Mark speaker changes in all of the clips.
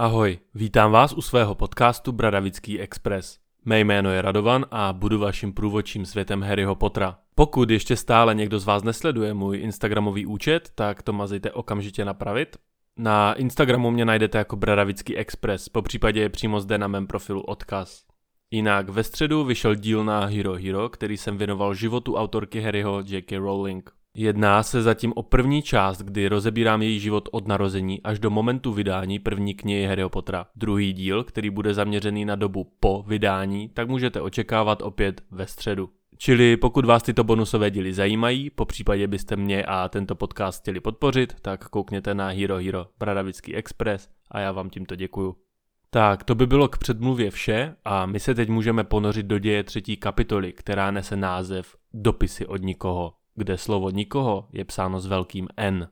Speaker 1: Ahoj, vítám vás u svého podcastu Bradavický Express. Mé jméno je Radovan a budu vaším průvodčím světem Harryho Pottera. Pokud ještě stále někdo z vás nesleduje můj Instagramový účet, tak to mazejte okamžitě napravit. Na Instagramu mě najdete jako Bradavický Express, po případě je přímo zde na mém profilu odkaz. Jinak ve středu vyšel díl na Hero Hero, který jsem věnoval životu autorky Harryho J.K. Rowling. Jedná se zatím o první část, kdy rozebírám její život od narození až do momentu vydání první knihy Harryho Pottera. Druhý díl, který bude zaměřený na dobu po vydání, tak můžete očekávat opět ve středu. Čili pokud vás tyto bonusové díly zajímají, po případě byste mě a tento podcast chtěli podpořit, tak koukněte na Hero Hero Bradavický Express a já vám tímto děkuju. Tak, to by bylo k předmluvě vše a my se teď můžeme ponořit do děje třetí kapitoly, která nese název Dopisy od nikoho kde slovo nikoho je psáno s velkým N.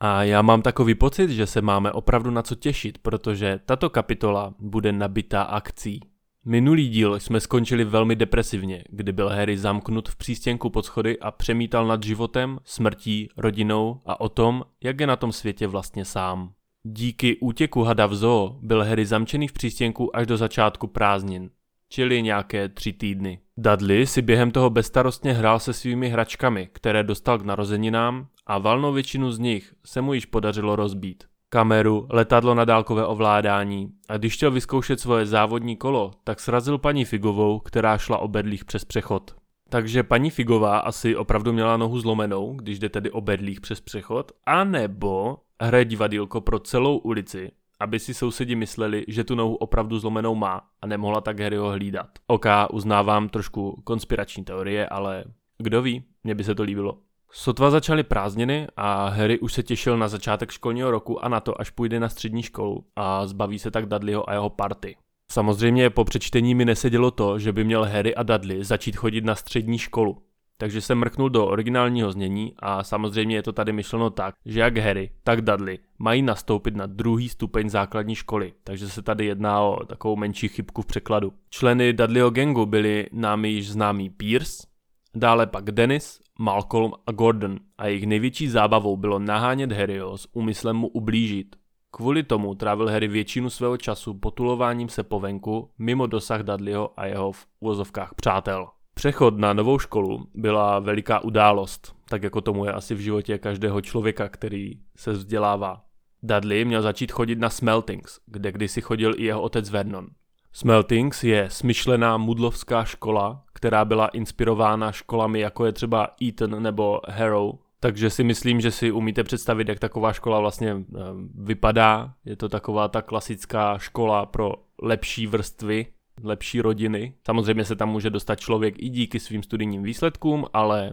Speaker 1: A já mám takový pocit, že se máme opravdu na co těšit, protože tato kapitola bude nabitá akcí. Minulý díl jsme skončili velmi depresivně, kdy byl Harry zamknut v přístěnku pod schody a přemítal nad životem, smrtí, rodinou a o tom, jak je na tom světě vlastně sám. Díky útěku hada v zoo byl Harry zamčený v přístěnku až do začátku prázdnin čili nějaké tři týdny. Dudley si během toho bezstarostně hrál se svými hračkami, které dostal k narozeninám a valnou většinu z nich se mu již podařilo rozbít. Kameru, letadlo na dálkové ovládání a když chtěl vyzkoušet svoje závodní kolo, tak srazil paní Figovou, která šla o bedlích přes přechod. Takže paní Figová asi opravdu měla nohu zlomenou, když jde tedy o bedlích přes přechod, a nebo hraje divadílko pro celou ulici aby si sousedi mysleli, že tu nohu opravdu zlomenou má a nemohla tak Harryho hlídat. OK, uznávám trošku konspirační teorie, ale kdo ví, mně by se to líbilo. Sotva začaly prázdniny a Harry už se těšil na začátek školního roku a na to, až půjde na střední školu a zbaví se tak Dudleyho a jeho party. Samozřejmě po přečtení mi nesedělo to, že by měl Harry a Dudley začít chodit na střední školu. Takže jsem mrknul do originálního znění a samozřejmě je to tady myšleno tak, že jak Harry, tak Dudley mají nastoupit na druhý stupeň základní školy, takže se tady jedná o takovou menší chybku v překladu. Členy Dudleyho gangu byli námi již známý Pierce, dále pak Dennis, Malcolm a Gordon a jejich největší zábavou bylo nahánět Harryho s úmyslem mu ublížit. Kvůli tomu trávil Harry většinu svého času potulováním se po venku mimo dosah Dudleyho a jeho v úvozovkách přátel. Přechod na novou školu byla veliká událost, tak jako tomu je asi v životě každého člověka, který se vzdělává. Dudley měl začít chodit na Smeltings, kde kdysi chodil i jeho otec Vernon. Smeltings je smyšlená mudlovská škola, která byla inspirována školami jako je třeba Eton nebo Harrow, takže si myslím, že si umíte představit, jak taková škola vlastně eh, vypadá. Je to taková ta klasická škola pro lepší vrstvy, lepší rodiny. Samozřejmě se tam může dostat člověk i díky svým studijním výsledkům, ale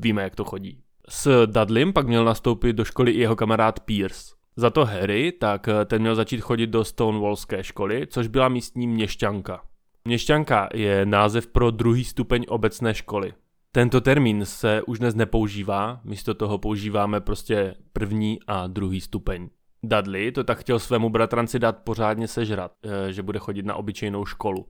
Speaker 1: víme, jak to chodí. S Dudleym pak měl nastoupit do školy i jeho kamarád Pierce. Za to Harry, tak ten měl začít chodit do Stonewallské školy, což byla místní měšťanka. Měšťanka je název pro druhý stupeň obecné školy. Tento termín se už dnes nepoužívá, místo toho používáme prostě první a druhý stupeň. Dudley to tak chtěl svému bratranci dát pořádně sežrat, eh, že bude chodit na obyčejnou školu.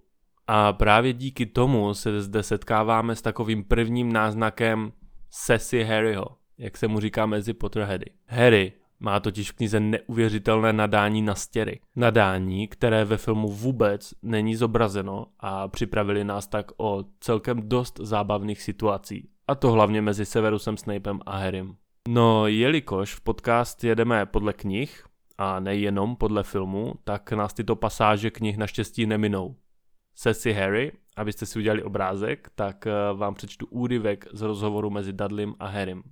Speaker 1: A právě díky tomu se zde setkáváme s takovým prvním náznakem Sassy Harryho, jak se mu říká mezi Potterheady. Harry má totiž v knize neuvěřitelné nadání na stěry. Nadání, které ve filmu vůbec není zobrazeno a připravili nás tak o celkem dost zábavných situací. A to hlavně mezi Severusem Snapem a Harrym. No, jelikož v podcast jedeme podle knih, a nejenom podle filmu, tak nás tyto pasáže knih naštěstí neminou. Sesi Harry, abyste si udělali obrázek, tak eh, vám přečtu úryvek z rozhovoru mezi Dudleym a Harrym.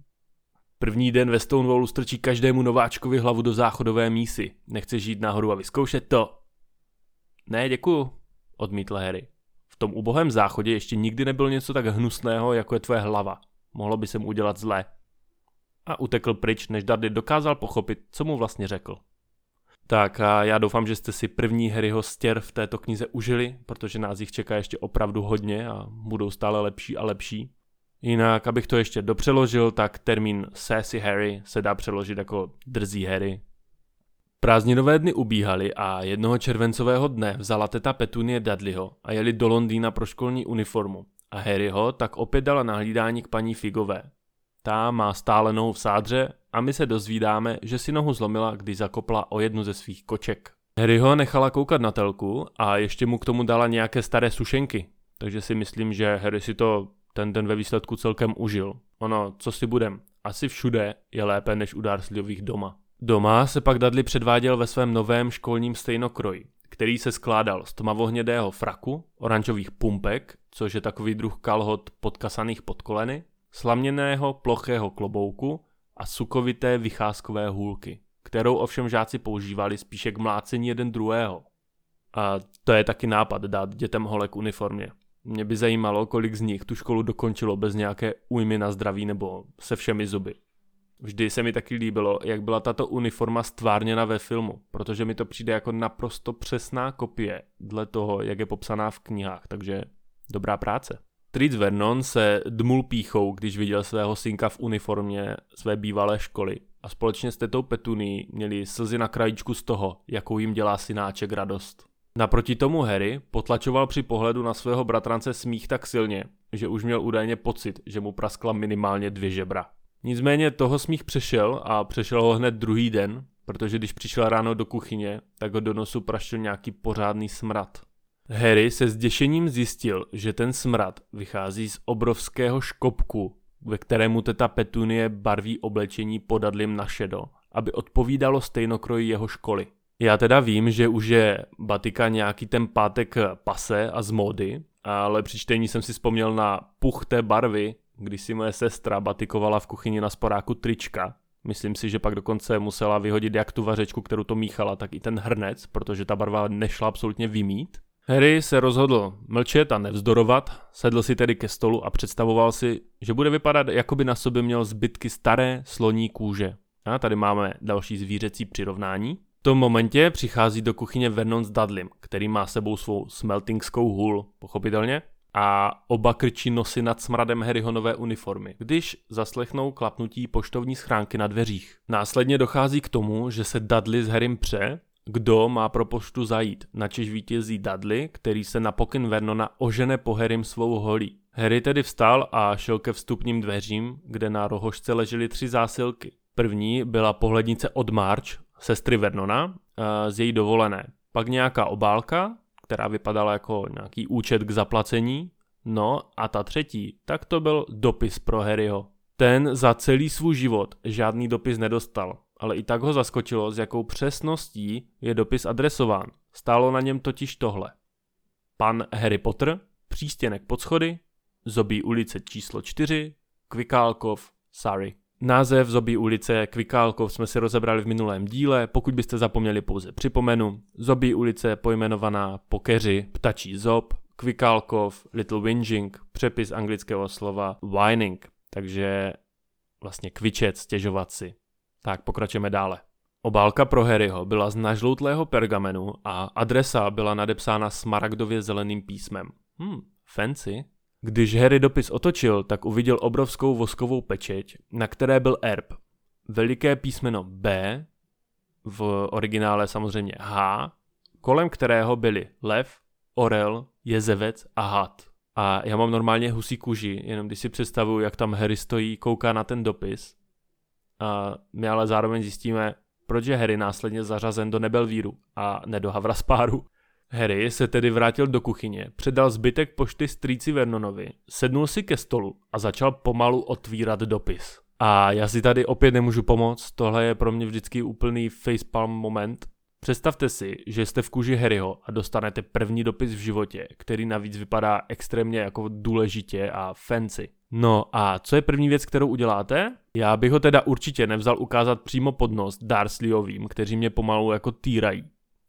Speaker 1: První den ve Stonewallu strčí každému nováčkovi hlavu do záchodové mísy. Nechce žít nahoru a vyzkoušet to? Ne, děkuju, odmítl Harry. V tom ubohém záchodě ještě nikdy nebylo něco tak hnusného, jako je tvoje hlava. Mohlo by se mu udělat zlé a utekl pryč, než Dudley dokázal pochopit, co mu vlastně řekl. Tak a já doufám, že jste si první Harryho stěr v této knize užili, protože nás jich čeká ještě opravdu hodně a budou stále lepší a lepší. Jinak, abych to ještě dopřeložil, tak termín Sassy Harry se dá přeložit jako drzí Harry. Prázdninové dny ubíhaly a jednoho červencového dne vzala teta Petunie Dudleyho a jeli do Londýna pro školní uniformu a Harryho tak opět dala na hlídání k paní Figové, ta má stále nohu v sádře a my se dozvídáme, že si nohu zlomila, když zakopla o jednu ze svých koček. Harry ho nechala koukat na telku a ještě mu k tomu dala nějaké staré sušenky, takže si myslím, že Harry si to ten den ve výsledku celkem užil. Ono, co si budem, asi všude je lépe než u Dursleyových doma. Doma se pak Dudley předváděl ve svém novém školním stejnokroji, který se skládal z tmavohnědého fraku, oranžových pumpek, což je takový druh kalhot podkasaných pod koleny, slaměného plochého klobouku a sukovité vycházkové hůlky, kterou ovšem žáci používali spíše k mlácení jeden druhého. A to je taky nápad dát dětem holek uniformě. Mě by zajímalo, kolik z nich tu školu dokončilo bez nějaké újmy na zdraví nebo se všemi zuby. Vždy se mi taky líbilo, jak byla tato uniforma stvárněna ve filmu, protože mi to přijde jako naprosto přesná kopie dle toho, jak je popsaná v knihách, takže dobrá práce. Tritz Vernon se dmul píchou, když viděl svého synka v uniformě své bývalé školy a společně s tetou Petuní měli slzy na krajičku z toho, jakou jim dělá synáček radost. Naproti tomu Harry potlačoval při pohledu na svého bratrance smích tak silně, že už měl údajně pocit, že mu praskla minimálně dvě žebra. Nicméně toho smích přešel a přešel ho hned druhý den, protože když přišel ráno do kuchyně, tak ho do nosu praštil nějaký pořádný smrad. Harry se zděšením zjistil, že ten smrad vychází z obrovského škopku, ve kterému teta Petunie barví oblečení podadlím na šedo, aby odpovídalo stejnokroji jeho školy. Já teda vím, že už je Batika nějaký ten pátek pase a z módy, ale při čtení jsem si vzpomněl na puch té barvy, když si moje sestra batikovala v kuchyni na sporáku trička. Myslím si, že pak dokonce musela vyhodit jak tu vařečku, kterou to míchala, tak i ten hrnec, protože ta barva nešla absolutně vymít. Harry se rozhodl mlčet a nevzdorovat, sedl si tedy ke stolu a představoval si, že bude vypadat, jako by na sobě měl zbytky staré sloní kůže. A tady máme další zvířecí přirovnání. V tom momentě přichází do kuchyně Vernon s Dudleym, který má sebou svou smeltingskou hůl, pochopitelně, a oba krčí nosy nad smradem Harryho nové uniformy, když zaslechnou klapnutí poštovní schránky na dveřích. Následně dochází k tomu, že se Dudley s Harrym pře, kdo má pro poštu zajít, načež vítězí Dudley, který se na pokyn Vernona ožene po Harrym svou holí. Harry tedy vstal a šel ke vstupním dveřím, kde na rohožce ležely tři zásilky. První byla pohlednice od March, sestry Vernona, eh, z její dovolené. Pak nějaká obálka, která vypadala jako nějaký účet k zaplacení. No a ta třetí, tak to byl dopis pro Harryho. Ten za celý svůj život žádný dopis nedostal, ale i tak ho zaskočilo, s jakou přesností je dopis adresován. Stálo na něm totiž tohle. Pan Harry Potter, přístěnek pod schody, Zobí ulice číslo 4, Kvikálkov, Sorry. Název Zobí ulice Kvikálkov jsme si rozebrali v minulém díle, pokud byste zapomněli pouze připomenu. Zobí ulice pojmenovaná po keři ptačí zob, Kvikálkov, Little Whinging, přepis anglického slova whining, takže vlastně kvičet, stěžovat si. Tak pokračujeme dále. Obálka pro Harryho byla z nažloutlého pergamenu a adresa byla nadepsána smaragdově zeleným písmem. Hm, fancy. Když Harry dopis otočil, tak uviděl obrovskou voskovou pečeť, na které byl erb. Veliké písmeno B, v originále samozřejmě H, kolem kterého byly lev, orel, jezevec a had. A já mám normálně husí kůži, jenom když si představuju, jak tam Harry stojí, kouká na ten dopis. My ale zároveň zjistíme, proč je Harry následně zařazen do Nebelvíru a ne do Havraspáru. Harry se tedy vrátil do kuchyně, předal zbytek pošty strýci Vernonovi, sednul si ke stolu a začal pomalu otvírat dopis. A já si tady opět nemůžu pomoct, tohle je pro mě vždycky úplný facepalm moment. Představte si, že jste v kůži Harryho a dostanete první dopis v životě, který navíc vypadá extrémně jako důležitě a fancy. No a co je první věc, kterou uděláte? Já bych ho teda určitě nevzal ukázat přímo pod nos Dursleyovým, kteří mě pomalu jako týrají.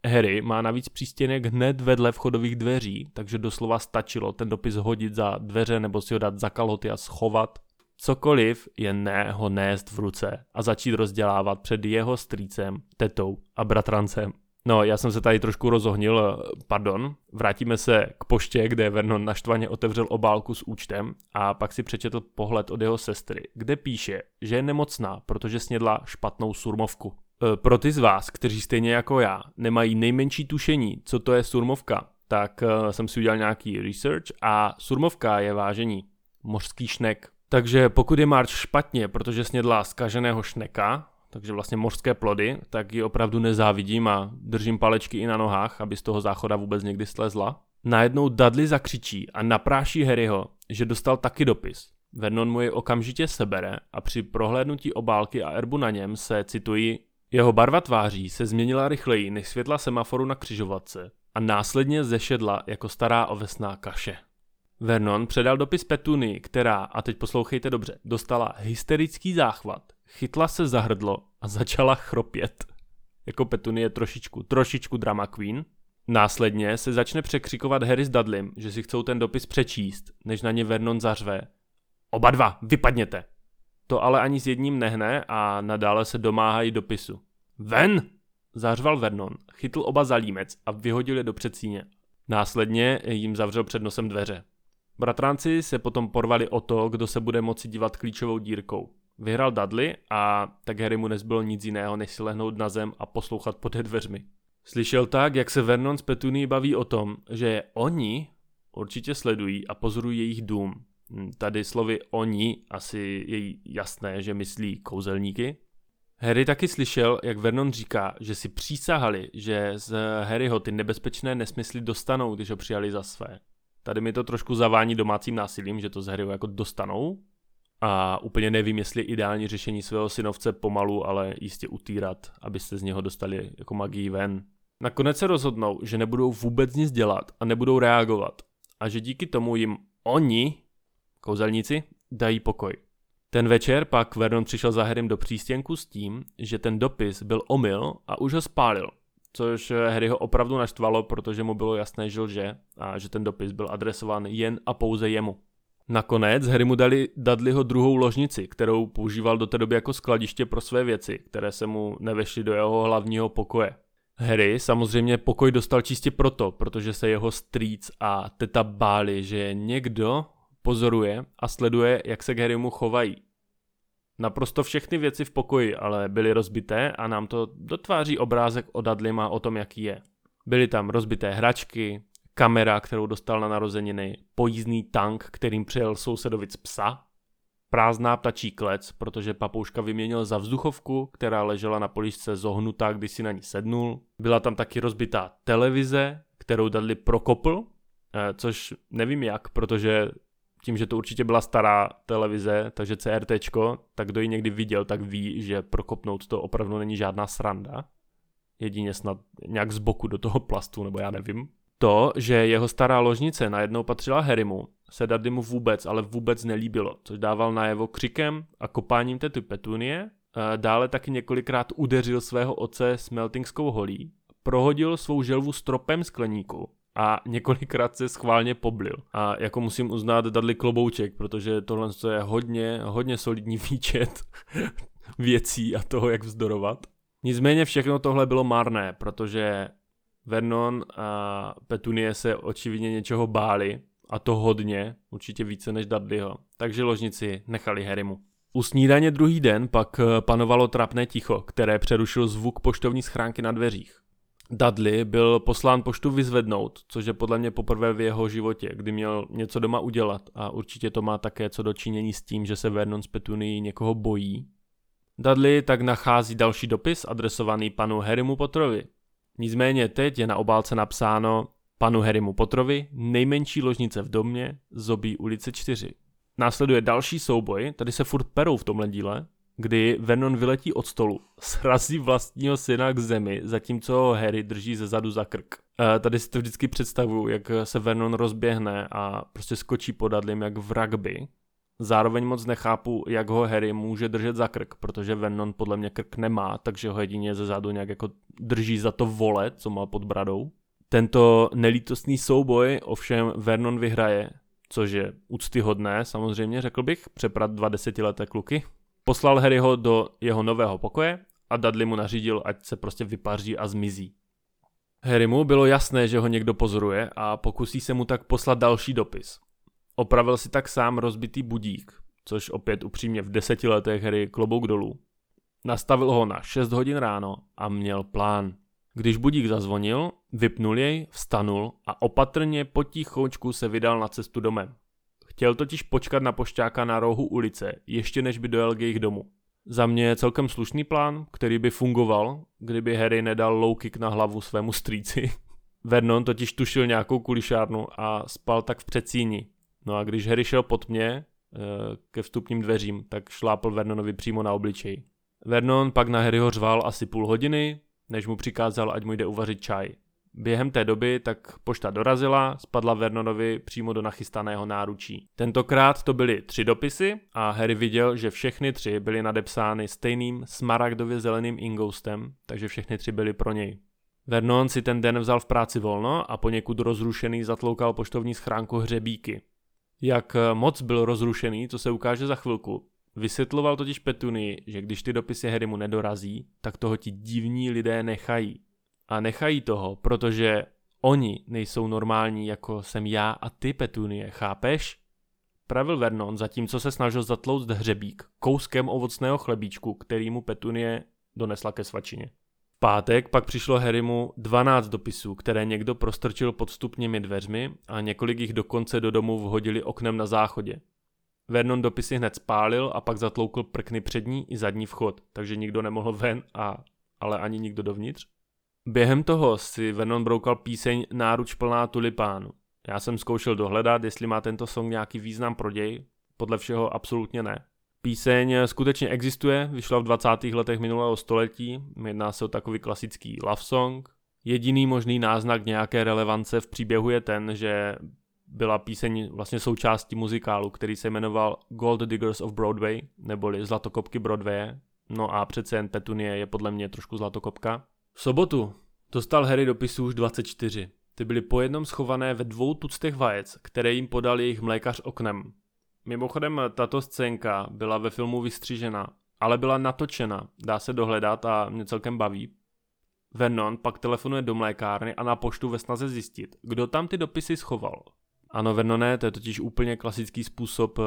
Speaker 1: Harry má navíc přístěnek hned vedle vchodových dveří, takže doslova stačilo ten dopis hodit za dveře nebo si ho dát za kalhoty a schovat. Cokoliv je ne ho nést v ruce a začít rozdělávat před jeho strýcem, tetou a bratrancem. No, já jsem se tady trošku rozohnil, pardon. Vrátíme se k poště, kde Vernon naštvaně otevřel obálku s účtem a pak si přečetl pohled od jeho sestry, kde píše, že je nemocná, protože snědla špatnou surmovku. E, pro ty z vás, kteří stejně jako já nemají nejmenší tušení, co to je surmovka, tak e, jsem si udělal nějaký research a surmovka je vážení mořský šnek. Takže pokud je March špatně, protože snědla zkaženého šneka, takže vlastně mořské plody, tak ji opravdu nezávidím a držím palečky i na nohách, aby z toho záchoda vůbec někdy slezla. Najednou Dudley zakřičí a napráší Harryho, že dostal taky dopis. Vernon mu jej okamžitě sebere a při prohlédnutí obálky a erbu na něm se, cituji, jeho barva tváří se změnila rychleji než světla semaforu na křižovatce a následně zešedla jako stará ovesná kaše. Vernon předal dopis Petuny, která, a teď poslouchejte dobře, dostala hysterický záchvat, chytla se za hrdlo a začala chropět. Jako Petuny je trošičku, trošičku drama queen. Následně se začne překřikovat Harry s Dudleym, že si chcou ten dopis přečíst, než na ně Vernon zařve. Oba dva, vypadněte! To ale ani s jedním nehne a nadále se domáhají dopisu. Ven! Zařval Vernon, chytl oba za límec a vyhodil je do předsíně. Následně jim zavřel před nosem dveře. Bratránci se potom porvali o to, kdo se bude moci dívat klíčovou dírkou. Vyhrál Dudley a tak Harry mu nezbylo nic jiného, než si lehnout na zem a poslouchat pod dveřmi. Slyšel tak, jak se Vernon s Petuní baví o tom, že oni určitě sledují a pozorují jejich dům. Hm, tady slovy oni asi je jasné, že myslí kouzelníky. Harry taky slyšel, jak Vernon říká, že si přísahali, že z Harryho ty nebezpečné nesmysly dostanou, když ho přijali za své. Tady mi to trošku zavání domácím násilím, že to z Harryho jako dostanou. A úplně nevím, jestli ideální řešení svého synovce pomalu, ale jistě utýrat, abyste z něho dostali jako magii ven. Nakonec se rozhodnou, že nebudou vůbec nic dělat a nebudou reagovat. A že díky tomu jim oni, kouzelníci, dají pokoj. Ten večer pak Vernon přišel za Harrym do přístěnku s tím, že ten dopis byl omyl a už ho spálil což Harryho opravdu naštvalo, protože mu bylo jasné, že lže a že ten dopis byl adresován jen a pouze jemu. Nakonec Harry mu dali Dudleyho druhou ložnici, kterou používal do té doby jako skladiště pro své věci, které se mu nevešly do jeho hlavního pokoje. Harry samozřejmě pokoj dostal čistě proto, protože se jeho strýc a teta báli, že někdo pozoruje a sleduje, jak se k Harrymu chovají. Naprosto všechny věci v pokoji ale byly rozbité a nám to dotváří obrázek o Dudleyma o tom, jaký je. Byly tam rozbité hračky, kamera, kterou dostal na narozeniny, pojízdný tank, kterým přijel sousedovic psa, prázdná ptačí klec, protože papouška vyměnil za vzduchovku, která ležela na poličce zohnutá, když si na ní sednul. Byla tam taky rozbitá televize, kterou Dudley prokopl, eh, což nevím jak, protože tím, že to určitě byla stará televize, takže CRT, tak kdo ji někdy viděl, tak ví, že prokopnout to opravdu není žádná sranda. Jedině snad nějak z boku do toho plastu, nebo já nevím. To, že jeho stará ložnice najednou patřila Harrymu, se mu vůbec, ale vůbec nelíbilo, což dával najevo křikem a kopáním tety Petunie. Dále taky několikrát udeřil svého oce smeltingskou holí, prohodil svou želvu stropem skleníku a několikrát se schválně poblil. A jako musím uznat Dudley klobouček, protože tohle je hodně, hodně solidní výčet věcí a toho, jak vzdorovat. Nicméně všechno tohle bylo marné, protože Vernon a Petunie se očividně něčeho báli, a to hodně, určitě více než Dudleyho, takže ložnici nechali Harrymu. U snídaně druhý den pak panovalo trapné ticho, které přerušil zvuk poštovní schránky na dveřích. Dudley byl poslán poštu vyzvednout, což je podle mě poprvé v jeho životě, kdy měl něco doma udělat a určitě to má také co dočinění s tím, že se Vernon z Petuny někoho bojí. Dudley tak nachází další dopis adresovaný panu Harrymu Potterovi. Nicméně teď je na obálce napsáno panu Harrymu Potterovi, nejmenší ložnice v domě, Zobí ulice 4. Následuje další souboj, tady se furt perou v tomhle díle, kdy Vernon vyletí od stolu, srazí vlastního syna k zemi, zatímco Harry drží ze zadu za krk. E, tady si to vždycky představuju, jak se Vernon rozběhne a prostě skočí pod Dudleym jak v rugby. Zároveň moc nechápu, jak ho Harry může držet za krk, protože Vernon podle mě krk nemá, takže ho jedině ze zadu nějak jako drží za to vole, co má pod bradou. Tento nelítostný souboj ovšem Vernon vyhraje, což je úctyhodné, samozřejmě řekl bych, přeprat dva desetileté kluky, Poslal Harryho do jeho nového pokoje a Dudley mu nařídil, ať se prostě vypaří a zmizí. Harrymu bylo jasné, že ho někdo pozoruje a pokusí se mu tak poslat další dopis. Opravil si tak sám rozbitý budík, což opět upřímně v deseti letech Harry klobouk dolů. Nastavil ho na 6 hodin ráno a měl plán. Když budík zazvonil, vypnul jej, vstanul a opatrně potichoučku se vydal na cestu domem. Chtěl totiž počkat na pošťáka na rohu ulice, ještě než by dojel k jejich domu. Za mě celkem slušný plán, který by fungoval, kdyby Harry nedal low kick na hlavu svému strýci. Vernon totiž tušil nějakou kulišárnu a spal tak v předsíni. No a když Harry šel pod mě eh, ke vstupním dveřím, tak šlápl Vernonovi přímo na obličej. Vernon pak na Harryho řval asi půl hodiny, než mu přikázal, ať mu jde uvařit čaj. Během té doby tak pošta dorazila, spadla Vernonovi přímo do nachystaného náručí. Tentokrát to byly tři dopisy a Harry viděl, že všechny tři byly nadepsány stejným smaragdově zeleným ingoustem, takže všechny tři byly pro něj. Vernon si ten den vzal v práci volno a poněkud rozrušený zatloukal poštovní schránku hřebíky. Jak moc byl rozrušený, to se ukáže za chvilku. Vysvětloval totiž Petuni, že když ty dopisy Harrymu nedorazí, tak toho ti divní lidé nechají. A nechají toho, protože oni nejsou normální, jako jsem já a ty, Petunie, chápeš? Pravil Vernon, zatímco se snažil zatlouct hřebík kouskem ovocného chlebíčku, který mu Petunie donesla ke svačině. V pátek pak přišlo Harrymu 12 dopisů, které někdo prostrčil pod vstupními dveřmi a několik jich dokonce do domu vhodili oknem na záchodě. Vernon dopisy hned spálil a pak zatloukl prkny přední i zadní vchod, takže nikdo nemohl ven, a, ale ani nikdo dovnitř. Během toho si Vernon broukal píseň Náruč plná tulipánu. Já jsem zkoušel dohledat, jestli má tento song nějaký význam pro děj. Podle všeho absolutně ne. Píseň skutečně existuje, vyšla v 20. letech minulého století, jedná se o takový klasický love song. Jediný možný náznak nějaké relevance v příběhu je ten, že byla píseň vlastně součástí muzikálu, který se jmenoval Gold Diggers of Broadway, neboli Zlatokopky Broadwaye. No a přece jen Petunie je podle mě trošku zlatokopka. Sobotu dostal Harry dopisů už 24. Ty byly po jednom schované ve dvou tuctech vajec, které jim podal jejich mlékař oknem. Mimochodem, tato scénka byla ve filmu vystřížena, ale byla natočena, dá se dohledat a mě celkem baví. Vernon pak telefonuje do mlékárny a na poštu ve snaze zjistit, kdo tam ty dopisy schoval. Ano, Vernone, to je totiž úplně klasický způsob uh,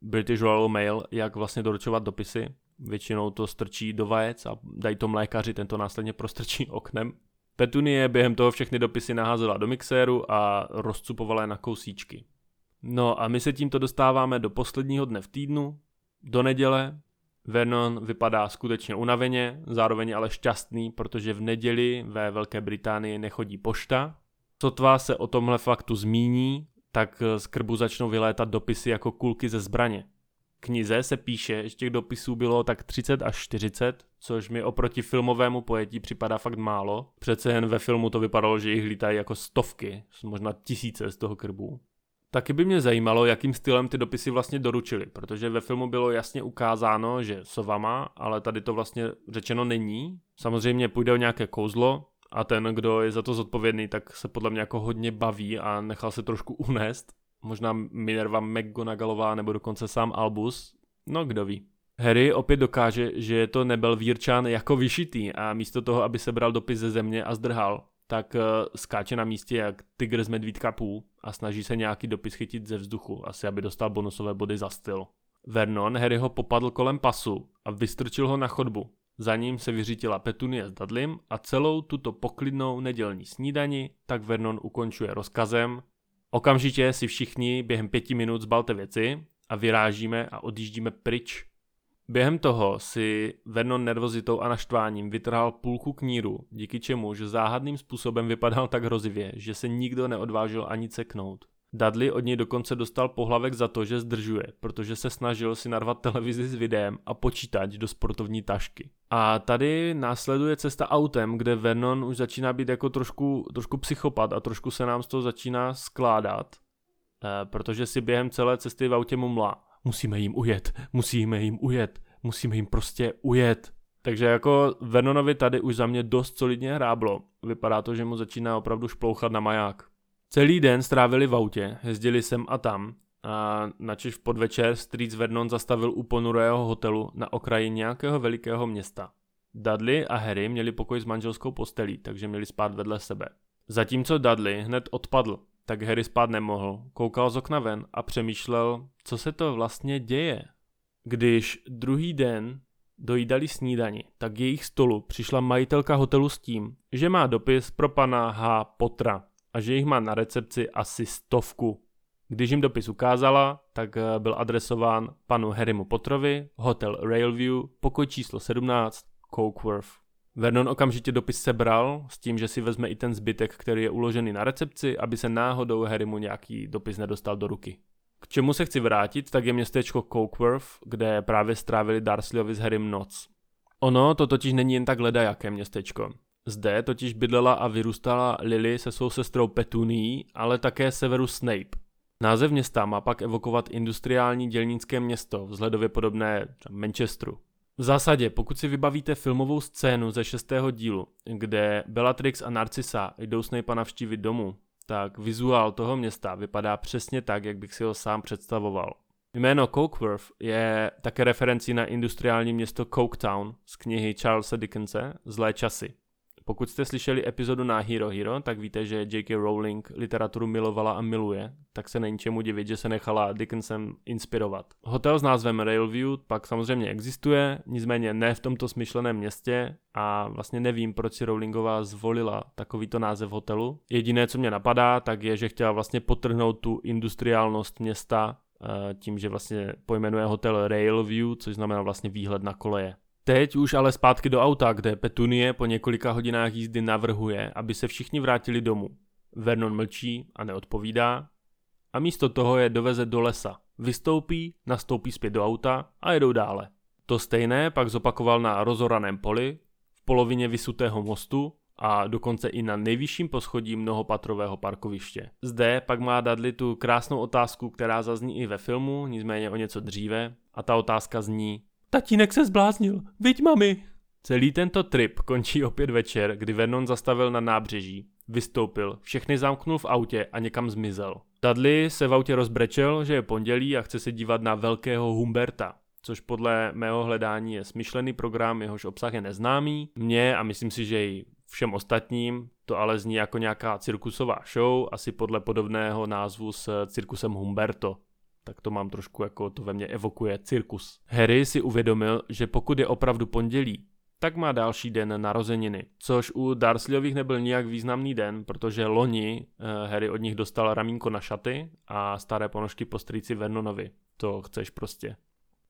Speaker 1: British Royal Mail, jak vlastně doručovat dopisy. Většinou to strčí do vajec a dají to mlékaři, tento následně prostrčí oknem. Petunie během toho všechny dopisy naházela do mixéru a rozcupovala je na kousíčky. No a my se tímto dostáváme do posledního dne v týdnu, do neděle. Vernon vypadá skutečně unaveně, zároveň ale šťastný, protože v neděli ve Velké Británii nechodí pošta. Sotva se o tomhle faktu zmíní, tak z krbu začnou vylétat dopisy jako kulky ze zbraně knize se píše, že těch dopisů bylo tak 30 až 40, což mi oproti filmovému pojetí připadá fakt málo. Přece jen ve filmu to vypadalo, že jich lítají jako stovky, možná tisíce z toho krbu. Taky by mě zajímalo, jakým stylem ty dopisy vlastně doručili, protože ve filmu bylo jasně ukázáno, že sovama, ale tady to vlastně řečeno není. Samozřejmě půjde o nějaké kouzlo a ten, kdo je za to zodpovědný, tak se podle mě jako hodně baví a nechal se trošku unést možná Minerva McGonagallová nebo dokonce sám Albus, no kdo ví. Harry opět dokáže, že je to nebyl Vírčan jako vyšitý a místo toho, aby sebral dopis ze země a zdrhal, tak uh, skáče na místě jak tygr z medvídka půl a snaží se nějaký dopis chytit ze vzduchu, asi aby dostal bonusové body za styl. Vernon Harryho popadl kolem pasu a vystrčil ho na chodbu. Za ním se vyřítila Petunie s Dudleym a celou tuto poklidnou nedělní snídani tak Vernon ukončuje rozkazem, Okamžitě si všichni během pěti minut zbalte věci a vyrážíme a odjíždíme pryč. Během toho si Vernon nervozitou a naštváním vytrhal půlku kníru, díky čemuž záhadným způsobem vypadal tak hrozivě, že se nikdo neodvážil ani ceknout. Dudley od něj dokonce dostal pohlavek za to, že zdržuje, protože se snažil si narvat televizi s videem a počítač do sportovní tašky. A tady následuje cesta autem, kde Vernon už začíná být jako trošku, trošku psychopat a trošku se nám z toho začíná skládat, eh, protože si během celé cesty v autě mumlá. Musíme jim ujet, musíme jim ujet, musíme jim prostě ujet. Takže jako Vernonovi tady už za mě dost solidně hráblo. Vypadá to, že mu začíná opravdu šplouchat na maják. Celý den strávili v autě, jezdili sem a tam a načež v podvečer Streets Vernon zastavil u ponurého hotelu na okraji nějakého velikého města. Dudley a Harry měli pokoj s manželskou postelí, takže měli spát vedle sebe. Zatímco Dudley hned odpadl, tak Harry spát nemohl, koukal z okna ven a přemýšlel, co se to vlastně děje. Když druhý den dojídali snídani, tak jejich stolu přišla majitelka hotelu s tím, že má dopis pro pana H. Potra, a že jich má na recepci asi stovku. Když jim dopis ukázala, tak eh, byl adresován panu Harrymu Potterovi, hotel Railview, pokoj číslo 17, Cokeworth. Vernon okamžitě dopis sebral s tím, že si vezme i ten zbytek, který je uložený na recepci, aby se náhodou Harrymu nějaký dopis nedostal do ruky. K čemu se chci vrátit, tak je městečko Cokeworth, kde právě strávili Dursleyovi s Harrym noc. Ono to totiž není jen tak jaké městečko. Zde totiž bydlela a vyrůstala Lily se svou sestrou Petunií, ale také Severus Snape. Název města má pak evokovat industriální dělnické město, vzhledově podobné Manchesteru. V zásadě, pokud si vybavíte filmovou scénu ze šestého dílu, kde Bellatrix a Narcissa jdou Snape navštívit domů, tak vizuál toho města vypadá přesně tak, jak bych si ho sám představoval. Jméno Cokeworth je také referencí na industriální město Coketown z knihy Charlesa Dickense Zlé časy. Pokud jste slyšeli epizodu na Hero Hero, tak víte, že J.K. Rowling literaturu milovala a miluje, tak se není čemu divit, že se nechala Dickensem inspirovat. Hotel s názvem Railview pak samozřejmě existuje, nicméně ne v tomto smyšleném městě a vlastně nevím, proč si Rowlingová zvolila takovýto název hotelu. Jediné, co mě napadá, tak je, že chtěla vlastně potrhnout tu industriálnost města eh, tím, že vlastně pojmenuje hotel Railview, což znamená vlastně výhled na koleje. Teď už ale zpátky do auta, kde Petunie po několika hodinách jízdy navrhuje, aby se všichni vrátili domů. Vernon mlčí a neodpovídá a místo toho je doveze do lesa. Vystoupí, nastoupí zpět do auta a jedou dále. To stejné pak zopakoval na rozoraném poli, v polovině vysutého mostu a dokonce i na nejvyšším poschodí mnohopatrového parkoviště. Zde pak má Dudley tu krásnou otázku, která zazní i ve filmu, nicméně o něco dříve, a ta otázka zní, Tatínek se zbláznil, viď mami. Celý tento trip končí opět večer, kdy Vernon zastavil na nábřeží, vystoupil, všechny zamknul v autě a někam zmizel. Dudley se v autě rozbrečel, že je pondělí a chce se dívat na velkého Humberta, což podle mého hledání je smyšlený program, jehož obsah je neznámý. Mně a myslím si, že i všem ostatním to ale zní jako nějaká cirkusová show, asi podle podobného názvu s cirkusem Humberto tak to mám trošku jako to ve mně evokuje cirkus. Harry si uvědomil, že pokud je opravdu pondělí, tak má další den narozeniny, což u Dursleyových nebyl nijak významný den, protože loni eh, Harry od nich dostal ramínko na šaty a staré ponožky po strýci Vernonovi. To chceš prostě.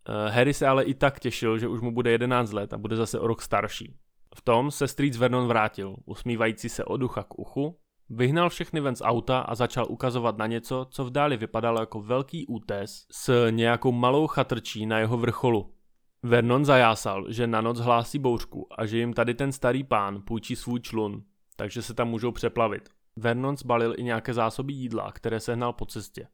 Speaker 1: Eh, Harry se ale i tak těšil, že už mu bude 11 let a bude zase o rok starší. V tom se strýc Vernon vrátil, usmívající se od ucha k uchu Vyhnal všechny ven z auta a začal ukazovat na něco, co v dáli vypadalo jako velký útes s nějakou malou chatrčí na jeho vrcholu. Vernon zajásal, že na noc hlásí bouřku a že jim tady ten starý pán půjčí svůj člun, takže se tam můžou přeplavit. Vernon zbalil i nějaké zásoby jídla, které sehnal po cestě.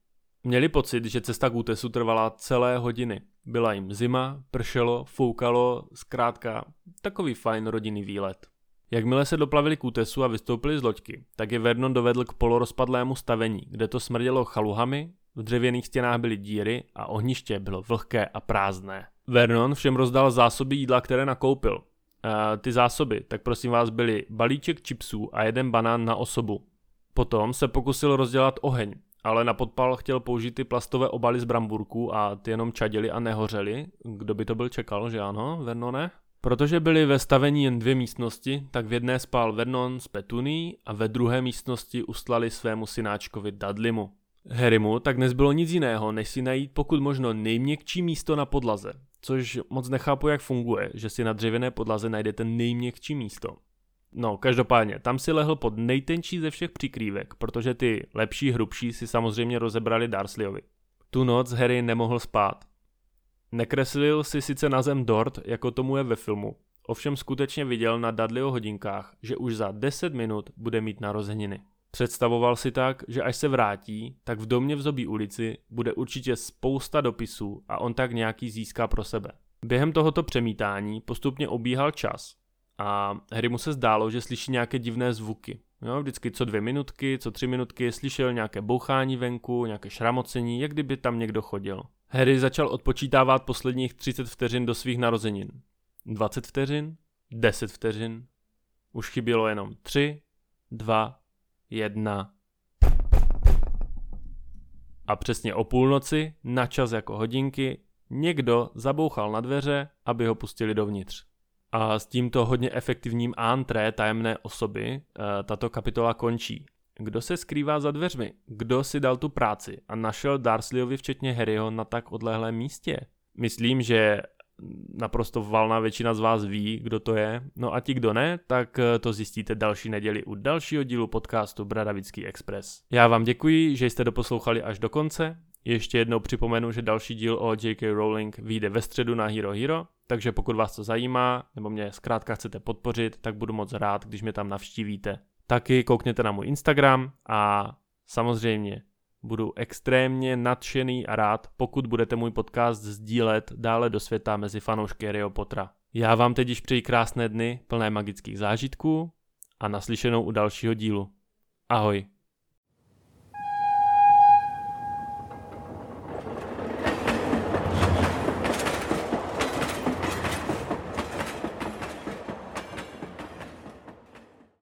Speaker 1: Měli pocit, že cesta k útesu trvala celé hodiny. Byla jim zima, pršelo, foukalo, zkrátka takový fajn rodinný výlet. Jakmile se doplavili k útesu a vystoupili z loďky, tak je Vernon dovedl k polorozpadlému stavení, kde to smrdělo chaluhami, v dřevěných stěnách byly díry a ohniště bylo vlhké a prázdné. Vernon všem rozdal zásoby jídla, které nakoupil. E, ty zásoby, tak prosím vás, byly balíček chipsů a jeden banán na osobu. Potom se pokusil rozdělat oheň, ale na podpal chtěl použít ty plastové obaly z bramburků a ty jenom čadili a nehořeli. Kdo by to byl čekal, že ano, Vernone? Protože byly ve stavení jen dvě místnosti, tak v jedné spál Vernon s Petuní a ve druhé místnosti ustlali svému synáčkovi Dudleymu. Harrymu tak nezbylo nic jiného, než si najít pokud možno nejměkčí místo na podlaze, což moc nechápu, jak funguje, že si na dřevěné podlaze najdete nejměkčí místo. No, každopádně, tam si lehl pod nejtenčí ze všech přikrývek, protože ty lepší, hrubší si samozřejmě rozebrali Dursleyovi. Tu noc Harry nemohl spát. Nekreslil si sice na zem dort, jako tomu je ve filmu, ovšem skutečně viděl na Dudleyho hodinkách, že už za 10 minut bude mít narozeniny. Představoval si tak, že až se vrátí, tak v domě v Zobí ulici bude určitě spousta dopisů a on tak nějaký získá pro sebe. Během tohoto přemítání postupně obíhal čas a Harry mu se zdálo, že slyší nějaké divné zvuky. Jo, vždycky co dvě minutky, co tři minutky slyšel nějaké bouchání venku, nějaké šramocení, jak kdyby tam někdo chodil. Harry začal odpočítávat posledních 30 vteřin do svých narozenin. 20 vteřin, 10 vteřin, už chybělo jenom 3, 2, 1. A přesně o půlnoci, na čas jako hodinky, někdo zabouchal na dveře, aby ho pustili dovnitř. A s tímto hodně efektivním antré tajemné osoby eh, tato kapitola končí. Kdo se skrývá za dveřmi? Kdo si dal tu práci a našel Darsleyovi včetně Harryho na tak odlehlém místě? Myslím, že naprosto valná většina z vás ví, kdo to je. No a ti, kdo ne, tak eh, to zjistíte další neděli u dalšího dílu podcastu Bradavický Express. Já vám děkuji, že jste doposlouchali až do konce. Ještě jednou připomenu, že další díl o J.K. Rowling vyjde ve středu na Hero Hero, takže pokud vás to zajímá, nebo mě zkrátka chcete podpořit, tak budu moc rád, když mě tam navštívíte. Taky koukněte na můj Instagram a samozřejmě budu extrémně nadšený a rád, pokud budete můj podcast sdílet dále do světa mezi fanoušky Harryho Pottera. Já vám teď již přeji krásné dny plné magických zážitků a naslyšenou u dalšího dílu. Ahoj.